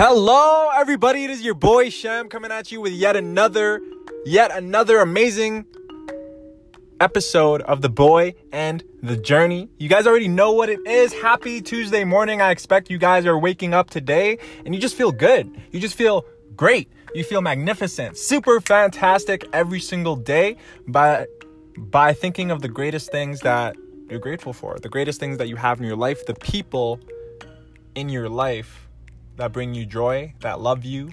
Hello, everybody. It is your boy Shem coming at you with yet another, yet another amazing episode of The Boy and the Journey. You guys already know what it is. Happy Tuesday morning. I expect you guys are waking up today and you just feel good. You just feel great. You feel magnificent, super fantastic every single day by by thinking of the greatest things that you're grateful for, the greatest things that you have in your life, the people in your life that bring you joy, that love you.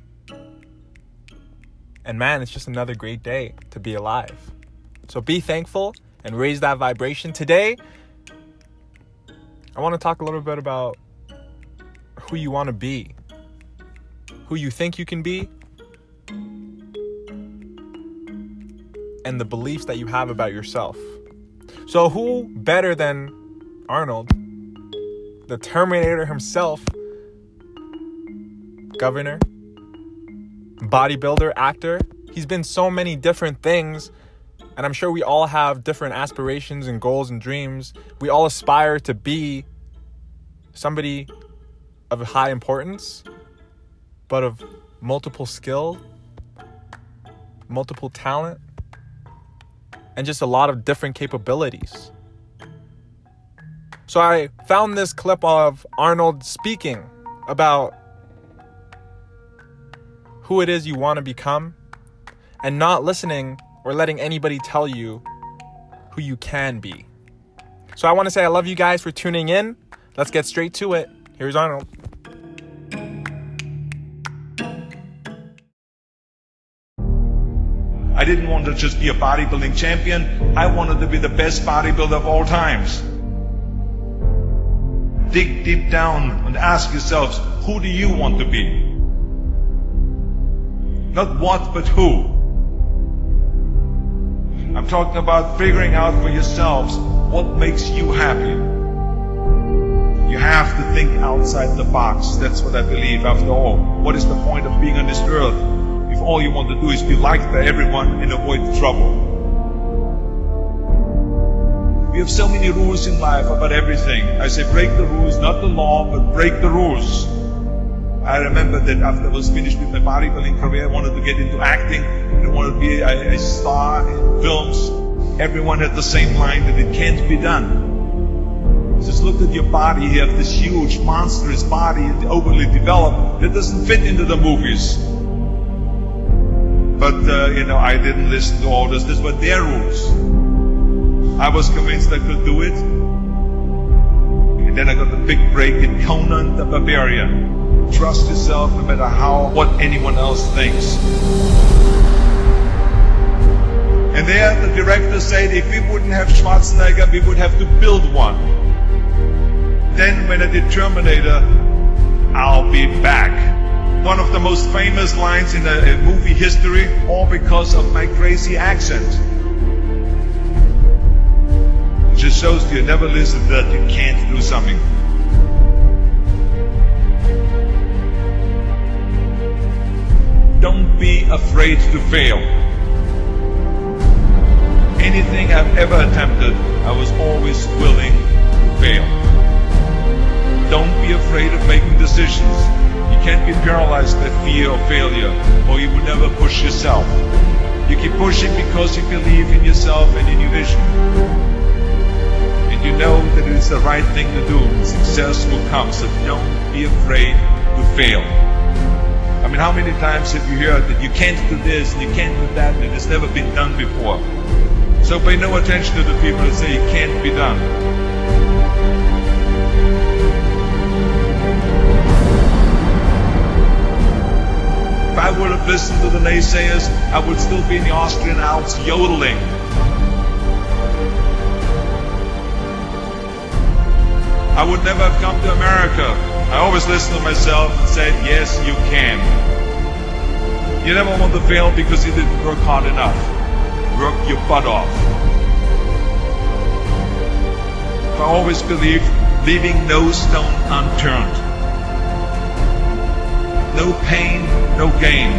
And man, it's just another great day to be alive. So be thankful and raise that vibration. Today, I want to talk a little bit about who you want to be, who you think you can be, and the beliefs that you have about yourself. So, who better than Arnold, the Terminator himself, governor, bodybuilder, actor? He's been so many different things, and I'm sure we all have different aspirations and goals and dreams. We all aspire to be somebody of high importance, but of multiple skill, multiple talent, and just a lot of different capabilities. So I found this clip of Arnold speaking about who it is you want to become and not listening or letting anybody tell you who you can be. So I want to say I love you guys for tuning in. Let's get straight to it. Here's Arnold. I didn't want to just be a bodybuilding champion. I wanted to be the best bodybuilder of all times. Dig deep down and ask yourselves, who do you want to be? Not what, but who. I'm talking about figuring out for yourselves what makes you happy. You have to think outside the box. That's what I believe after all. What is the point of being on this earth if all you want to do is be liked by everyone and avoid trouble? We have so many rules in life about everything. I say break the rules, not the law, but break the rules. I remember that after I was finished with my bodybuilding career, I wanted to get into acting. I wanted to be a, a star in films. Everyone had the same line that it can't be done. Just look at your body. You have this huge, monstrous body, overly developed, that doesn't fit into the movies. But, uh, you know, I didn't listen to all this. This were their rules. I was convinced I could do it. And then I got the big break in Conan the Barbarian. Trust yourself no matter how, what anyone else thinks. And there the director said if we wouldn't have Schwarzenegger, we would have to build one. Then when I did Terminator, I'll be back. One of the most famous lines in a, uh, movie history, all because of my crazy accent. It just shows you never listen that you can't do something. Don't be afraid to fail. Anything I've ever attempted, I was always willing to fail. Don't be afraid of making decisions. You can't be paralyzed by fear of failure, or you will never push yourself. You keep pushing because you believe in yourself and in your vision. And you know that it is the right thing to do. Success will come, so don't be afraid to fail. I mean, how many times have you heard that you can't do this and you can't do that and it's never been done before? So pay no attention to the people that say it can't be done. If I would have listened to the naysayers, I would still be in the Austrian Alps yodeling. I would never have come to America. I always listened to myself and said, yes, you can. You never want to fail because you didn't work hard enough. Work your butt off. I always believed leaving no stone unturned. No pain, no gain.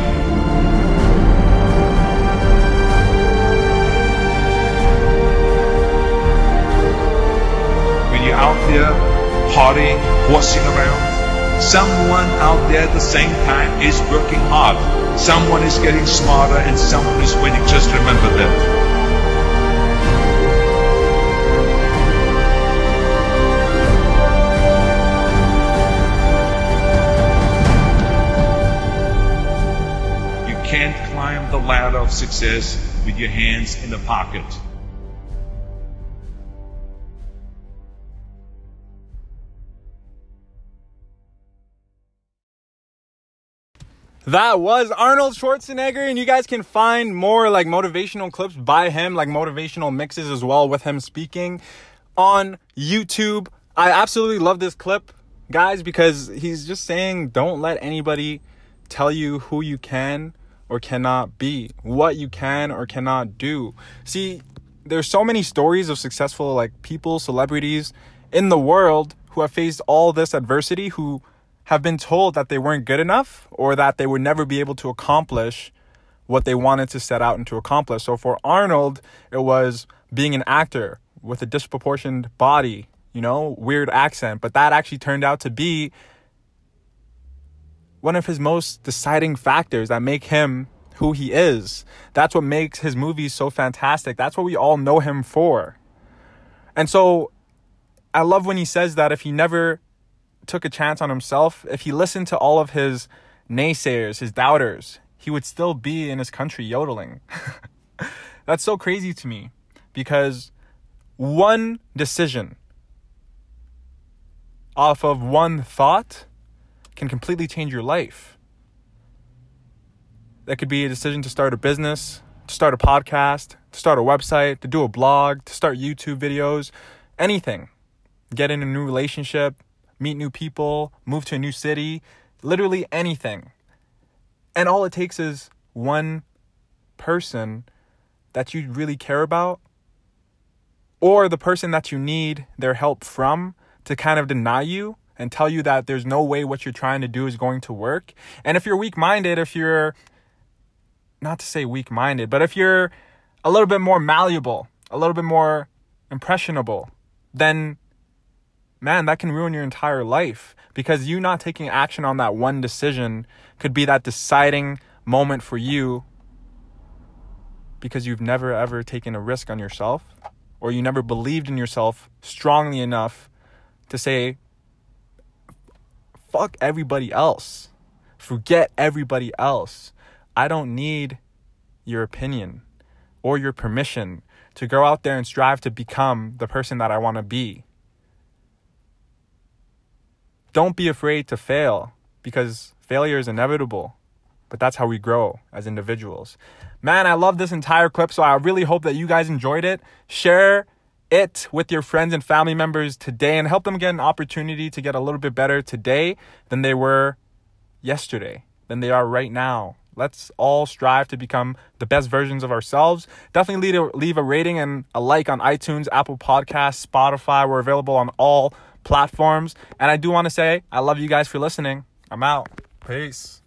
When you're out there partying, horsing around, Someone out there at the same time is working hard. Someone is getting smarter and someone is winning. Just remember that. You can't climb the ladder of success with your hands in the pocket. That was Arnold Schwarzenegger, and you guys can find more like motivational clips by him, like motivational mixes as well with him speaking on YouTube. I absolutely love this clip, guys, because he's just saying don't let anybody tell you who you can or cannot be, what you can or cannot do. See, there's so many stories of successful like people, celebrities in the world who have faced all this adversity who have been told that they weren't good enough or that they would never be able to accomplish what they wanted to set out and to accomplish. So for Arnold, it was being an actor with a disproportioned body, you know, weird accent, but that actually turned out to be one of his most deciding factors that make him who he is. That's what makes his movies so fantastic. That's what we all know him for. And so I love when he says that if he never took a chance on himself, if he listened to all of his naysayers, his doubters, he would still be in his country yodeling. That's so crazy to me because one decision off of one thought can completely change your life. That could be a decision to start a business, to start a podcast, to start a website, to do a blog, to start YouTube videos, anything. Get in a new relationship, meet new people, move to a new city, literally anything. And all it takes is one person that you really care about or the person that you need their help from to kind of deny you and tell you that there's no way what you're trying to do is going to work. And if you're weak minded, if you're not to say weak minded, but if you're a little bit more malleable, a little bit more impressionable, then man, that can ruin your entire life because you not taking action on that one decision could be that deciding moment for you because you've never ever taken a risk on yourself or you never believed in yourself strongly enough to say, fuck everybody else. Forget everybody else. I don't need your opinion or your permission to go out there and strive to become the person that I want to be. Don't be afraid to fail because failure is inevitable, but that's how we grow as individuals. Man, I love this entire clip, so I really hope that you guys enjoyed it. Share it with your friends and family members today and help them get an opportunity to get a little bit better today than they were yesterday, than they are right now. Let's all strive to become the best versions of ourselves. Definitely leave a, leave a rating and a like on iTunes, Apple Podcasts, Spotify. We're available on all platforms. And I do want to say, I love you guys for listening. I'm out. Peace.